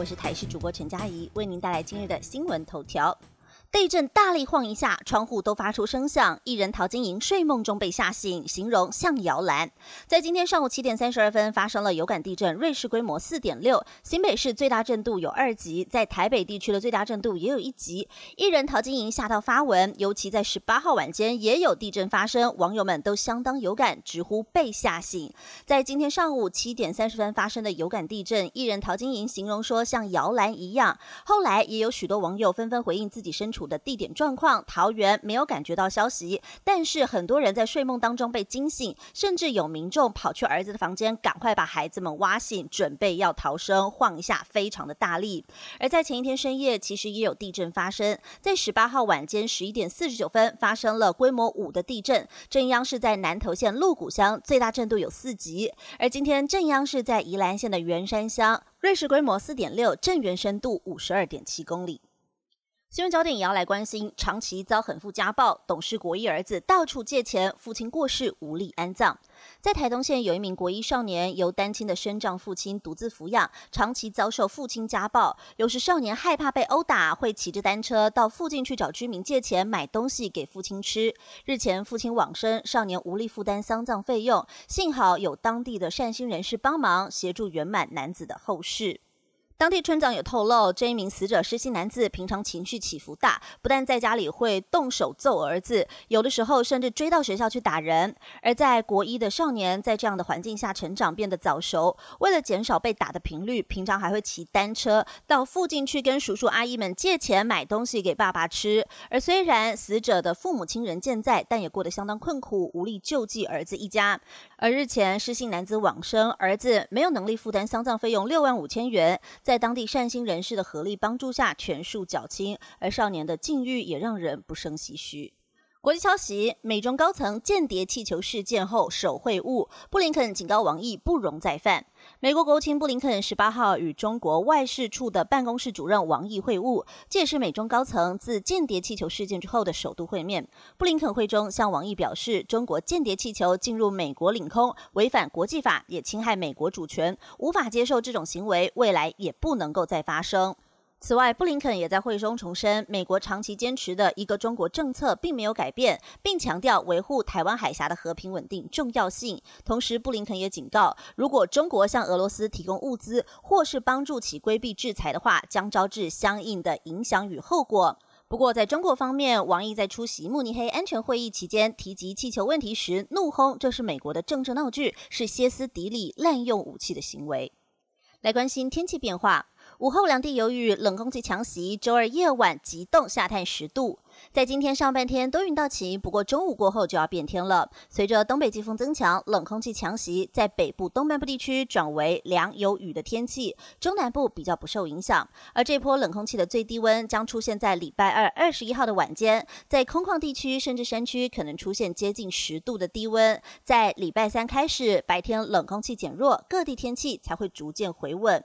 我是台视主播陈佳怡，为您带来今日的新闻头条。地震大力晃一下，窗户都发出声响。一人陶晶莹睡梦中被吓醒，形容像摇篮。在今天上午七点三十二分，发生了有感地震，瑞士规模四点六，新北市最大震度有二级，在台北地区的最大震度也有一级。艺人陶晶莹吓到发文，尤其在十八号晚间也有地震发生，网友们都相当有感，直呼被吓醒。在今天上午七点三十分发生的有感地震，艺人陶晶莹形容说像摇篮一样。后来也有许多网友纷纷回应自己身处。的地点状况，桃园没有感觉到消息，但是很多人在睡梦当中被惊醒，甚至有民众跑去儿子的房间，赶快把孩子们挖醒，准备要逃生，晃一下，非常的大力。而在前一天深夜，其实也有地震发生，在十八号晚间十一点四十九分发生了规模五的地震，震央是在南投县鹿谷乡，最大震度有四级。而今天震央是在宜兰县的员山乡，瑞士规模四点六，震源深度五十二点七公里。新闻焦点也要来关心，长期遭狠父家暴，董事国一儿子到处借钱，父亲过世无力安葬。在台东县有一名国一少年，由单亲的生长父亲独自抚养，长期遭受父亲家暴。有时少年害怕被殴打，会骑着单车到附近去找居民借钱买东西给父亲吃。日前父亲往生，少年无力负担丧葬费用，幸好有当地的善心人士帮忙协助圆满男子的后事。当地村长也透露，这一名死者失信男子平常情绪起伏大，不但在家里会动手揍儿子，有的时候甚至追到学校去打人。而在国一的少年在这样的环境下成长，变得早熟。为了减少被打的频率，平常还会骑单车到附近去跟叔叔阿姨们借钱买东西给爸爸吃。而虽然死者的父母亲人健在，但也过得相当困苦，无力救济儿子一家。而日前失信男子往生，儿子没有能力负担丧葬费用六万五千元。在当地善心人士的合力帮助下，全数缴清，而少年的境遇也让人不胜唏嘘。国际消息：美中高层间谍气球事件后首会晤，布林肯警告王毅不容再犯。美国国务卿布林肯十八号与中国外事处的办公室主任王毅会晤，这也是美中高层自间谍气球事件之后的首度会面。布林肯会中向王毅表示，中国间谍气球进入美国领空，违反国际法，也侵害美国主权，无法接受这种行为，未来也不能够再发生。此外，布林肯也在会中重申，美国长期坚持的一个中国政策并没有改变，并强调维护台湾海峡的和平稳定重要性。同时，布林肯也警告，如果中国向俄罗斯提供物资或是帮助其规避制裁的话，将招致相应的影响与后果。不过，在中国方面，王毅在出席慕尼黑安全会议期间提及气球问题时，怒轰这是美国的政治闹剧，是歇斯底里滥用武器的行为。来关心天气变化。午后两地由于冷空气强袭，周二夜晚急冻下探十度。在今天上半天多云到晴，不过中午过后就要变天了。随着东北季风增强，冷空气强袭，在北部东半部地区转为凉有雨的天气，中南部比较不受影响。而这波冷空气的最低温将出现在礼拜二二十一号的晚间，在空旷地区甚至山区可能出现接近十度的低温。在礼拜三开始，白天冷空气减弱，各地天气才会逐渐回稳。